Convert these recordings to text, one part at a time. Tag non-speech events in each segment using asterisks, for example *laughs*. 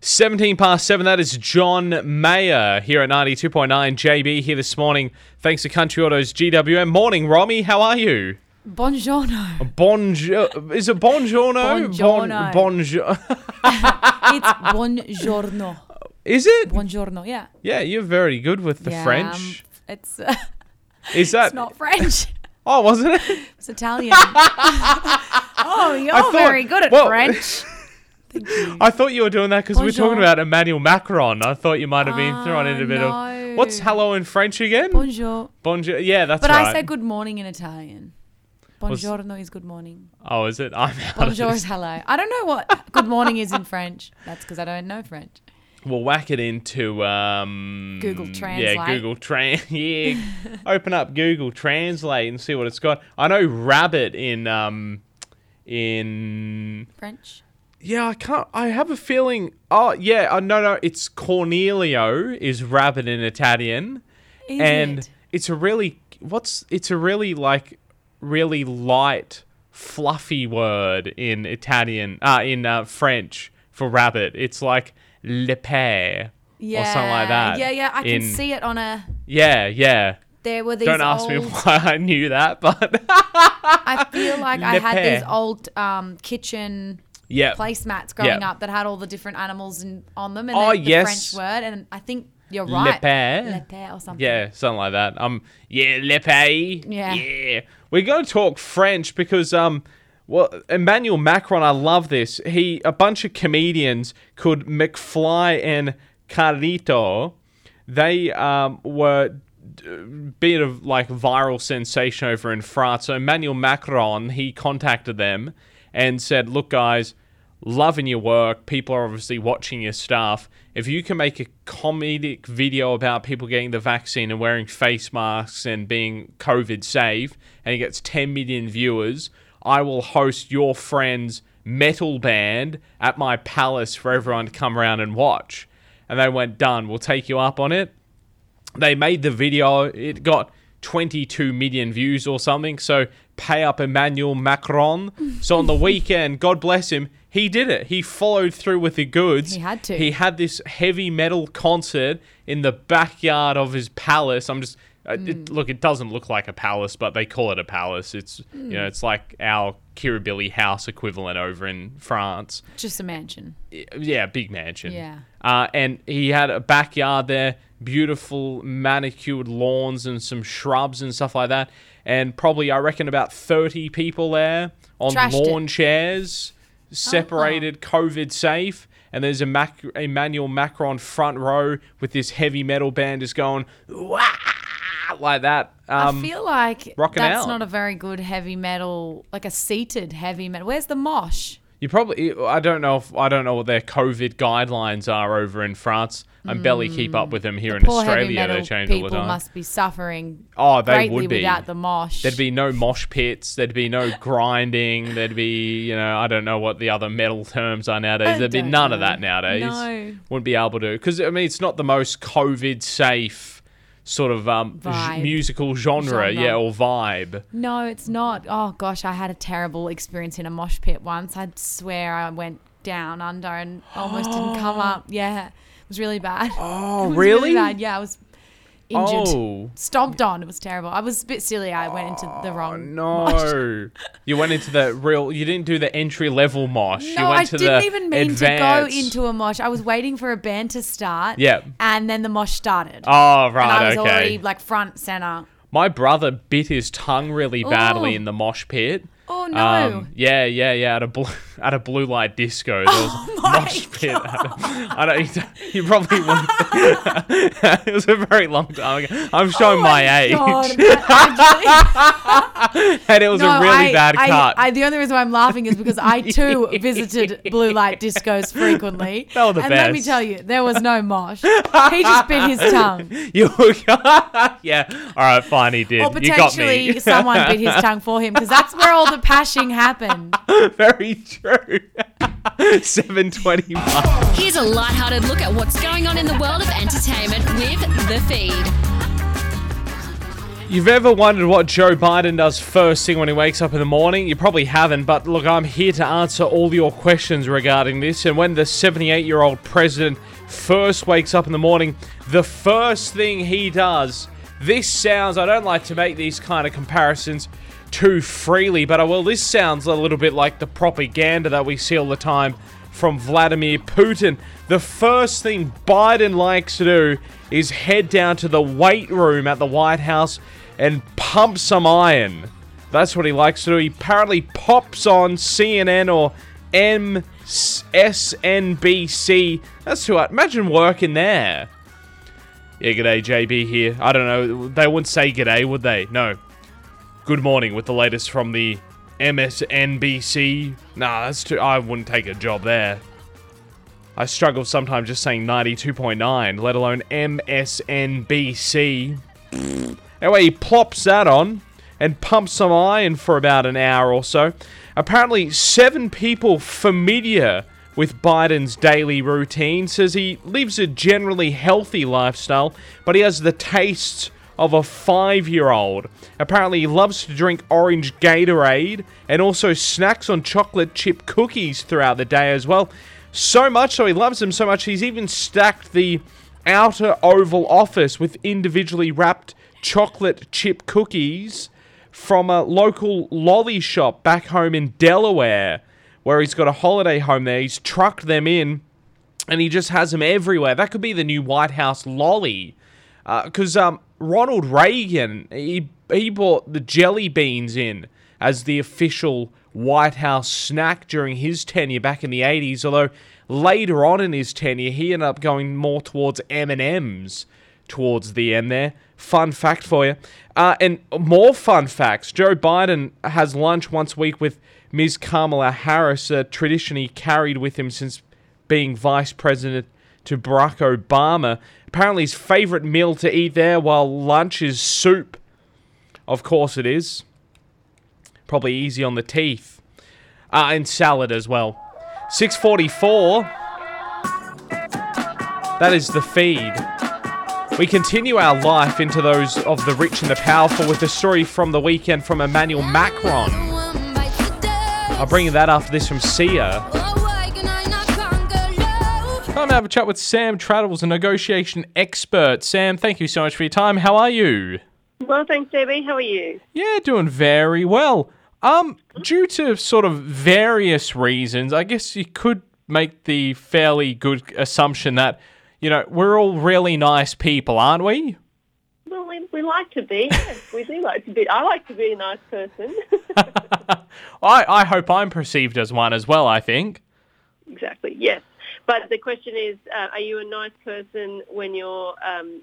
17 past 7, that is John Mayer here at 92.9 JB here this morning. Thanks to Country Autos GWM. Morning, Romy. How are you? Buongiorno. Bonjour. Is it bongiorno? Buongiorno. Bon, bonjour. *laughs* it's buongiorno. is it? Buongiorno. Yeah. Yeah, you're very good with the yeah, French. um, it's uh, Is that? it's not French. Oh, wasn't it? It's Italian. *laughs* oh, you're thought- very good at well- French. *laughs* Thank you. I thought you were doing that because we we're talking about Emmanuel Macron. I thought you might have been thrown in a bit of. What's hello in French again? Bonjour. Bonjour. Yeah, that's right. But right. I say good morning in Italian. Buongiorno is good morning. Oh, is it? *laughs* I'm out Bonjour is hello. I don't know what good morning is in French. That's because I don't know French. We'll whack it into um, Google Translate. Yeah, Google Trans. *laughs* Yeah, open up Google Translate and see what it's got. I know rabbit in um, in French. Yeah. I can't. I have a feeling. Oh yeah. Uh, no, no. It's Cornelio is rabbit in Italian, Is and it? it's a really what's it's a really like really light fluffy word in Italian uh in uh, French for rabbit. It's like le père Yeah. or something like that. Yeah, yeah. I can see it on a. Yeah, yeah. There were these. Don't ask old, me why I knew that, but I feel like *laughs* I had these old um, kitchen yeah. placemats growing Yeah. up that had all the different animals in, on them, and Oh, the yes. French word, and I think you're Le right. Père. Le Père or something. Yeah, something like that. Um, yeah, le pays. Yeah. yeah. We're going to talk French because um, well, Emmanuel Macron. I love this. He a bunch of comedians called McFly and Carlito. They um were d- bit of like viral sensation over in France. So Emmanuel Macron he contacted them and said, "Look, guys." Loving your work. People are obviously watching your stuff. If you can make a comedic video about people getting the vaccine and wearing face masks and being COVID safe, and it gets 10 million viewers, I will host your friend's metal band at my palace for everyone to come around and watch. And they went, done. We'll take you up on it they made the video it got 22 million views or something so pay up emmanuel macron so on the *laughs* weekend god bless him he did it he followed through with the goods He had to. he had this heavy metal concert in the backyard of his palace i'm just uh, Hmm. it, look it doesn't look like a palace but they call it a palace it's Hmm. you know it's like our kirribilli house equivalent over in france Just a mansion. yeah, big mansion. Yeah. Uh, and he had a backyard there, beautiful manicured lawns and some shrubs and stuff like that. And probably, I reckon, about 30 people there on Trashed lawn it. chairs, separated, COVID safe. And there's a Mac- Emmanuel Macron front row with this heavy metal band is going, Wah! like that. Um, I feel like that's out. not a very good heavy metal, like a seated heavy metal. Where's the mosh? You probably I don't know if I don't know what their COVID guidelines are over in France. I barely keep up with them here in Poor heavy Australia. metal They change all people the time. must be suffering Oh, they greatly would be. without the mosh. There'd be no mosh pits. There'd be no grinding. There'd be, you know, I don't know what the other metal terms are nowadays. I There'd be none of that nowadays. No. Wouldn't be able to. Because, I mean, it's not the most COVID safe sort of um, musical genre, Genre. yeah, or vibe. No, it's not. Oh gosh, I had a terrible experience in a mosh pit once. I'd swear I went down under and almost didn't come *gasps* up. Yeah, was really bad. *laughs* Oh, It was really? bad. Yeah, I was injured. Oh. Stomped on. It was terrible. I was a bit silly. I went into the wrong. mosh. No, *laughs* you went into the real. You didn't do the entry level mosh. you No, went I to didn't even mean advanced. to go into a mosh. I was waiting for a band to start. Yep. And then the mosh started. Oh and right, I was okay. already like front center. My brother bit his tongue really badly Oh. in the mosh pit. Oh no. Um, yeah, yeah, yeah. At a blue, *laughs* at a blue light disco, there was Oh a my mosh pit. I don't. You probably wouldn't. *laughs* it was a very long time ago. I'm showing Oh my, my age, God, *laughs* and it was No, a really I- bad I, cut. I, the only reason why I'm laughing is because I too visited blue light discos frequently. They were the and let me tell you, there was no mosh. He just bit his tongue. you, yeah. All right, fine. He did. Or you got potentially me. someone bit his tongue for him because that's where all the pashing happened. *laughs* Very true. *laughs* Seven twenty-one. Here's a lighthearted look at what's going on in the world of entertainment with The Feed. You've ever wondered what Joe Biden does first thing when he wakes up in the morning? You probably haven't, but look, I'm here to answer all your questions regarding this. And when the 78 year old president first wakes up in the morning, the first thing he does, this sounds, I don't like to make these kind of comparisons too freely, but uh, well, this sounds a little bit like the propaganda that we see all the time from Vladimir Putin. The first thing Biden likes to do is head down to the weight room at the White House and pump some iron. That's what he likes to do. He apparently pops on CNN or MSNBC. That's who I imagine working there. Yeah, g'day, JB here. I don't know. They wouldn't say g'day, would they? No. Good morning with the latest from the MSNBC. Nah, that's too. I wouldn't take a job there. I struggle sometimes just saying 92.9, let alone MSNBC. Anyway, he plops that on and pumps some iron for about an hour or so. Apparently, seven people familiar with Biden's daily routine says he lives a generally healthy lifestyle, but he has the tastes of a five-year-old. Apparently, he loves to drink orange Gatorade and also snacks on chocolate chip cookies throughout the day as well. So much so he loves them so much he's even stacked the outer Oval Office with individually wrapped chocolate chip cookies from a local lolly shop back home in Delaware, where he's got a holiday home there. He's trucked them in and he just has them everywhere. That could be the new White House lolly. Because uh, um, Ronald Reagan, he, he brought the jelly beans in as the official White House snack during his tenure back in the 80s, although later on in his tenure, he ended up going more towards M&Ms towards the end there. Fun fact for you. Uh, and more fun facts. Joe Biden has lunch once a week with Ms. Kamala Harris, a tradition he carried with him since being vice president to Barack Obama. Apparently, his favorite meal to eat there while lunch is soup. Of course, it is. Probably easy on the teeth. Uh, and salad as well. 644. That is the feed. We continue our life into those of the rich and the powerful with a story from the weekend from Emmanuel Macron. I'll bring you that after this from Sia. Time to have a chat with Sam Trattles, a negotiation expert. Sam, thank you so much for your time. How are you? Well, thanks, JB. How are you? Yeah, doing very well. Um, due to sort of various reasons, I guess you could make the fairly good assumption that you know, we're all really nice people, aren't we? Well, we, we like to be. Yes, *laughs* we do like to be. I like to be a nice person. *laughs* I, I hope I'm perceived as one as well, I think. Exactly, yes. But the question is, uh, are you a nice person when you're um,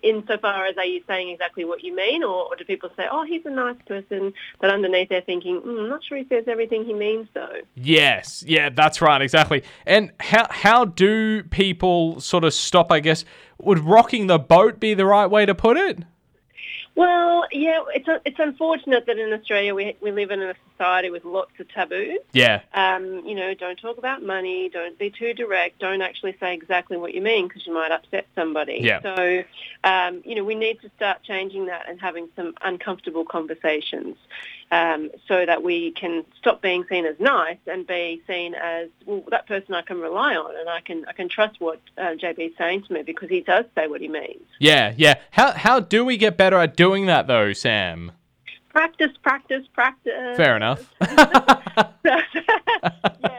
insofar as are you saying exactly what you mean, or, or, do people say, "Oh, he's a nice person," but underneath they're thinking, mm, "I'm not sure he says everything he means, though." Yes, yeah, that's right, exactly. And how how do people sort of stop? I guess would rocking the boat be the right way to put it? Well, yeah, it's it's unfortunate that in Australia we we live in a society with lots of taboos. Yeah. Um, you know, don't talk about money. Don't be too direct. Don't actually say exactly what you mean because you might upset somebody. Yeah. So, um, you know, we need to start changing that and having some uncomfortable conversations um, so that we can stop being seen as nice and be seen as well that person I can rely on and I can I can trust what uh, JB is saying to me because he does say what he means. Yeah, yeah. How how do we get better at doing that though, Sam? Practice, practice, practice. Fair enough. *laughs* *laughs* *laughs* yeah, we we just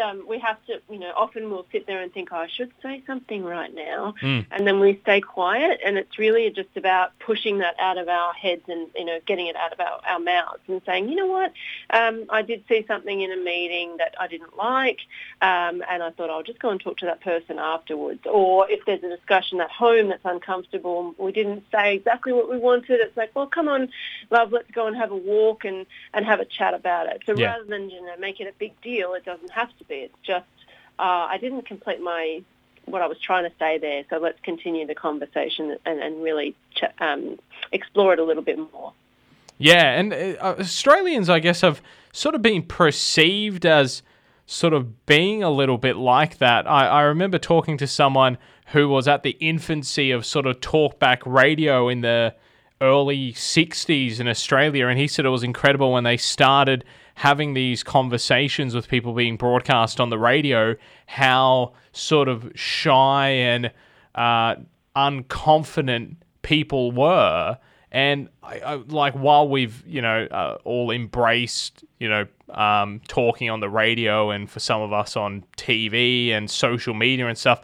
um, we have to, you know, often we'll sit there and think, oh, I should say something right now, mm. and then we stay quiet, and it's really just about pushing that out of our heads and you know getting it out of our, our mouths and saying, you know what, um, I did see something in a meeting that I didn't like, um, and I thought I'll just go and talk to that person afterwards. Or if there's a discussion at home that's uncomfortable, we didn't say exactly what we wanted. It's like, well, come on, love, let's go and have a walk and and have a chat about it. So yeah. rather than you know make it a big deal, it doesn't have to It's just uh, I didn't complete my what I was trying to say there. So let's continue the conversation and, and really ch- um, explore it a little bit more. Yeah, and uh, Australians, I guess, have sort of been perceived as sort of being a little bit like that. I, I remember talking to someone who was at the infancy of sort of talkback radio in the early 60s in Australia, and he said it was incredible when they started having these conversations with people being broadcast on the radio, how sort of shy and uh, unconfident people were. And I, I, like while we've you know uh, all embraced you know um, talking on the radio and for some of us on TV and social media and stuff,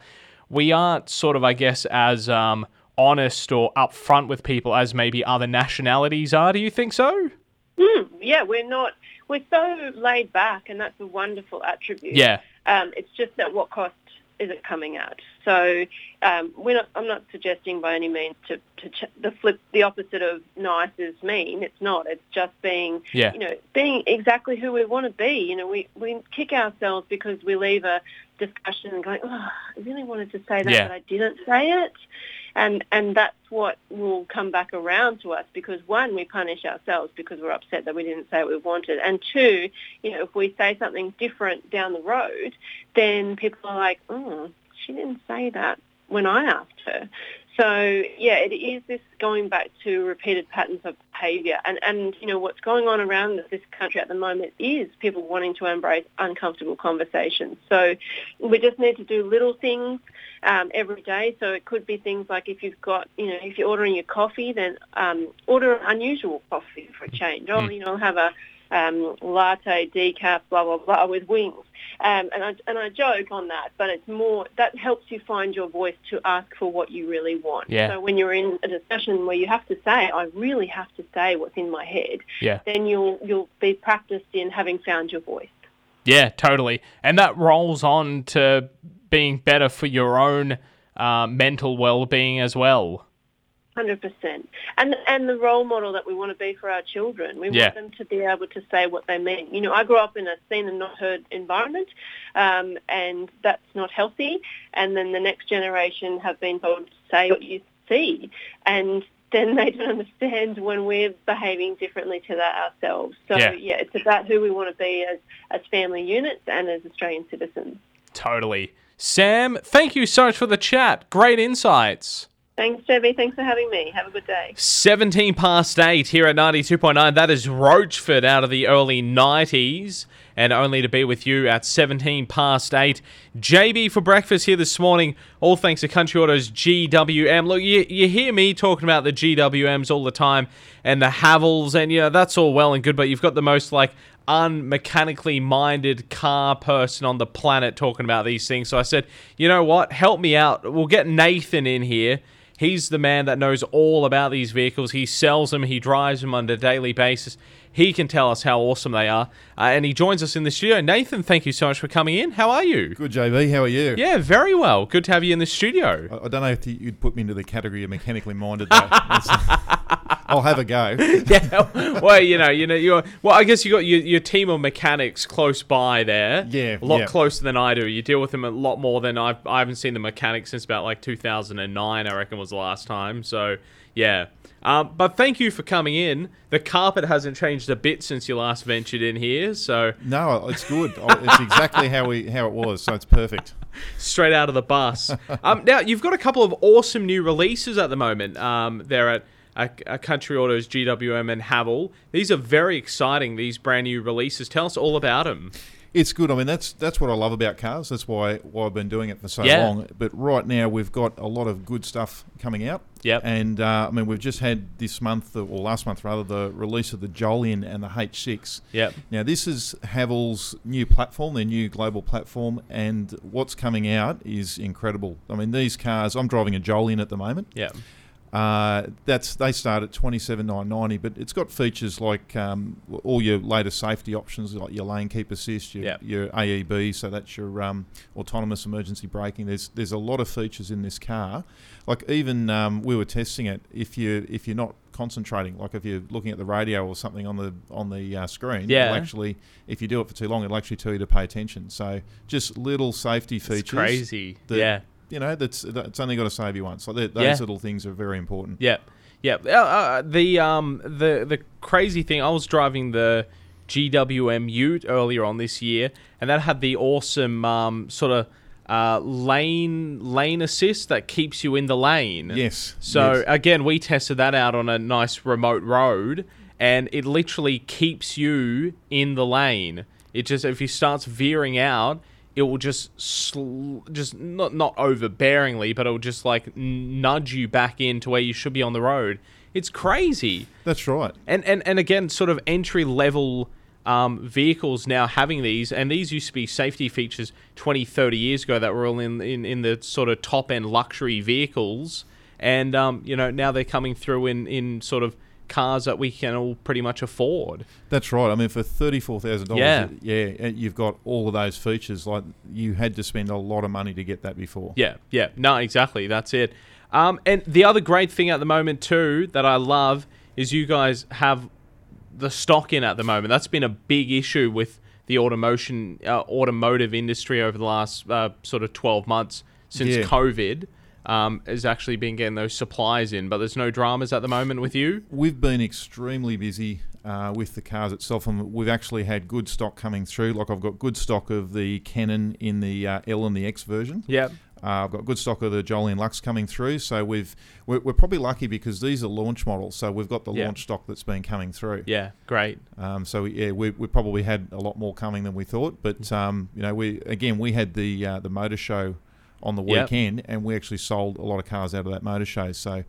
we aren't sort of I guess as um, honest or upfront with people as maybe other nationalities are. Do you think so? Mm, yeah, we're not. We're so laid back, and that's a wonderful attribute. Yeah. Um, it's just that what cost is it coming at? So um, we're not, I'm not suggesting by any means to, to ch- the flip, the opposite of nice is mean. It's not. It's just being, Yeah. you know, being exactly who we want to be. You know, we, we kick ourselves because we leave a discussion and going, oh, I really wanted to say that, Yeah. but I didn't say it. And, and that's what will come back around to us because one, we punish ourselves because we're upset that we didn't say what we wanted. And two, you know, if we say something different down the road, then people are like, oh, she didn't say that when I asked her. So yeah, it is this going back to repeated patterns of behaviour, and and you know what's going on around this country at the moment is people wanting to embrace uncomfortable conversations. So we just need to do little things um, every day. So it could be things like if you've got you know if you're ordering your coffee, then um, order an unusual coffee for a change. Oh, you know, have a um, latte, decaf, blah blah blah, with wings. Um, and I and I joke on that, but it's more that helps you find your voice to ask for what you really want. Yeah. So when you're in a discussion where you have to say, I really have to say what's in my head, Yeah. then you'll you'll be practiced in having found your voice. Yeah, totally. And that rolls on to being better for your own uh, mental well being as well. Hundred percent, and and the role model that we want to be for our children. We Yeah. want them to be able to say what they mean. You know, I grew up in a seen and not heard environment, um, and that's not healthy. And then the next generation have been told to say what you see, and then they don't understand when we're behaving differently to that ourselves. So Yeah. yeah, it's about who we want to be as as family units and as Australian citizens. Totally. Sam, thank you so much for the chat. Great insights. Thanks, Debbie. Thanks for having me. Have a good day. 17 past 8 here at 92.9. That is Roachford out of the early 90s. And only to be with you at 17 past 8. JB for breakfast here this morning. All thanks to Country Autos GWM. Look, you, you hear me talking about the GWMs all the time and the Havals, and you know, that's all well and good, but you've got the most like unmechanically minded car person on the planet talking about these things. So I said, you know what? Help me out. We'll get Nathan in here. He's the man that knows all about these vehicles. He sells them, he drives them on a daily basis. He can tell us how awesome they are. Uh, and he joins us in the studio. Nathan, thank you so much for coming in. How are you? Good, JB. How are you? Yeah, very well. Good to have you in the studio. I, I don't know if you- you'd put me into the category of mechanically minded. Though. *laughs* I'll have a go. *laughs* yeah. Well, you know, you know, you're. Well, I guess you got your, your team of mechanics close by there. Yeah, a lot yeah. closer than I do. You deal with them a lot more than I've. I haven't seen the mechanics since about like 2009. I reckon was the last time. So yeah. Um, but thank you for coming in. The carpet hasn't changed a bit since you last ventured in here. So No, it's good. It's exactly how we how it was. So it's perfect. straight out of the bus. *laughs* um, now you've got a couple of awesome new releases at the moment. Um, they're at uh, uh, Country Autos, GWM, and Haval. These are very exciting. These brand new releases. Tell us all about them. It's good. I mean, that's that's what I love about cars. That's why why I've been doing it for so Yeah. long. But right now, we've got a lot of good stuff coming out. Yep. And uh, I mean, we've just had this month, or last month rather, the release of the Jolion and the H6. Yep. Now, this is Haval's new platform, their new global platform, and what's coming out is incredible. I mean, these cars. I'm driving a Jolion at the moment. Yep. Uh, that's they start at twenty seven nine ninety, but it's got features like um, all your latest safety options, like your lane keep assist, your, Yep. your AEB, so that's your um, autonomous emergency braking. There's there's a lot of features in this car. Like even um, we were testing it. If you if you're not concentrating, like if you're looking at the radio or something on the on the uh, screen, Yeah. it'll actually if you do it for too long, it'll actually tell you to pay attention. So just little safety features. It's crazy. yeah. You know, that's it's only got to save you once. Like those Yeah. little things are very important. Yeah, Yep. Uh, uh, the um the the crazy thing. I was driving the GWM Ute earlier on this year, and that had the awesome um sort of uh, lane lane assist that keeps you in the lane. Yes. So yes. again, we tested that out on a nice remote road, and it literally keeps you in the lane. It just if he starts veering out, it will just sl- just not not overbearingly, but it will just like nudge you back into where you should be on the road. It's crazy. that's right. And and and again, sort of entry level um, vehicles now having these, and these used to be safety features 20, 30 years ago that were all in in, in the sort of top end luxury vehicles, and um, you know now they're coming through in in sort of cars that we can all pretty much afford. That's right. I mean, for thirty-four thousand Yeah. dollars, yeah, you've got all of those features. Like you had to spend a lot of money to get that before. Yeah, yeah, no, exactly. That's it. Um, and the other great thing at the moment too that I love is you guys have the stock in at the moment. That's been a big issue with the automotion uh, automotive industry over the last uh, sort of twelve months since Yeah. COVID. Um, has actually been getting those supplies in, but there's no dramas at the moment with you. We've been extremely busy uh, with the cars itself, and we've actually had good stock coming through. Like I've got good stock of the Cannon in the uh, L and the X version. Yeah, Uh, I've got good stock of the Jolion Lux coming through. So we've we're, we're probably lucky because these are launch models. So we've got the Yeah. launch stock that's been coming through. yeah, great. Um, so yeah, we, we probably had a lot more coming than we thought. But um, you know, we again we had the uh, the motor show on the Yep. weekend, and we actually sold a lot of cars out of that motor show. So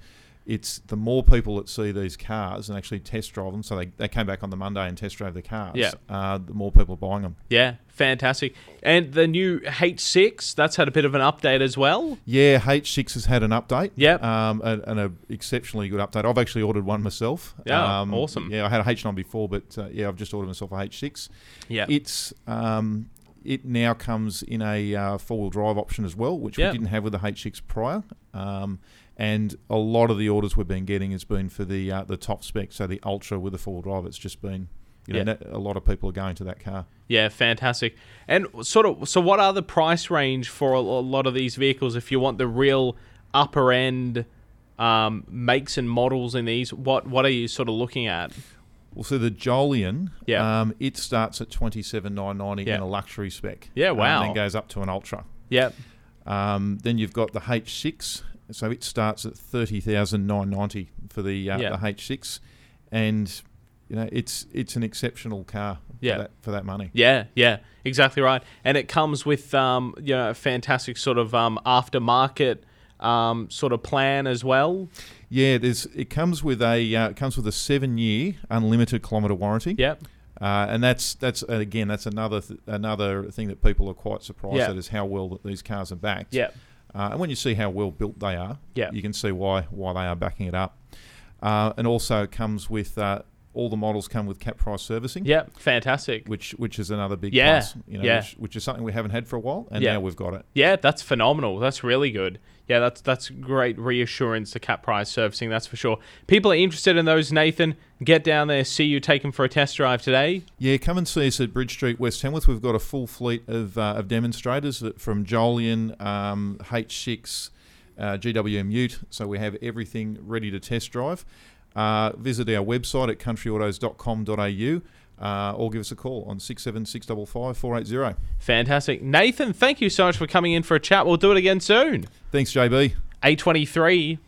it's the more people that see these cars and actually test drive them. So they, they came back on the Monday and test drove the cars. Yeah. Uh, the more people are buying them. Yeah, fantastic. And the new H6, that's had a bit of an update as well. Yeah, H6 has had an update. Yeah. Um, and, and a exceptionally good update. I've actually ordered one myself. Yeah, um, awesome. Yeah, I had a H9 before, but uh, yeah, I've just ordered myself a H6. Yeah. It's um, it now comes in a uh, four wheel drive option as well, which Yeah. we didn't have with the H6 prior. Um, and a lot of the orders we've been getting has been for the uh, the top spec, so the Ultra with the four wheel drive. It's just been, you know, Yeah. a lot of people are going to that car. Yeah, fantastic. And sort of, so what are the price range for a, a lot of these vehicles? If you want the real upper end um, makes and models in these, what what are you sort of looking at? Well, so the Jolion, Yeah. um, it starts at twenty seven nine ninety Yeah. in a luxury spec. Yeah, um, wow. And then goes up to an Ultra. Yep. Um, then you've got the H6, so it starts at thirty thousand nine ninety for the uh, Yeah. the H6, and you know it's it's an exceptional car. Yeah. For that, for that money. Yeah, yeah, exactly right. And it comes with um, you know, a fantastic sort of um, aftermarket um, sort of plan as well. Yeah, there's it comes with a uh, it comes with a seven year unlimited kilometre warranty. Yep. Uh, and that's that's again that's another th- another thing that people are quite surprised Yeah. at is how well that these cars are backed. Yep. Uh, and when you see how well built they are, Yeah. you can see why why they are backing it up. Uh, and also it comes with uh, all the models come with cap price servicing. Yep. Fantastic. Which which is another big Yeah, plus. You know, yeah. which, which is something we haven't had for a while, and Yeah. now we've got it. Yeah, that's phenomenal. That's really good. Yeah, that's that's great reassurance. The cap price servicing, that's for sure. People are interested in those. Nathan, get down there, see you, take them for a test drive today. Yeah, come and see us at Bridge Street, West Tamworth. We've got a full fleet of, uh, of demonstrators that- from Jolion, um, H6, uh, GWM Ute. So we have everything ready to test drive. Uh, visit our website at countryautos.com.au uh, or give us a call on 67655 480. Fantastic, Nathan. Thank you so much for coming in for a chat. We'll do it again soon. Thanks, JB. A twenty three.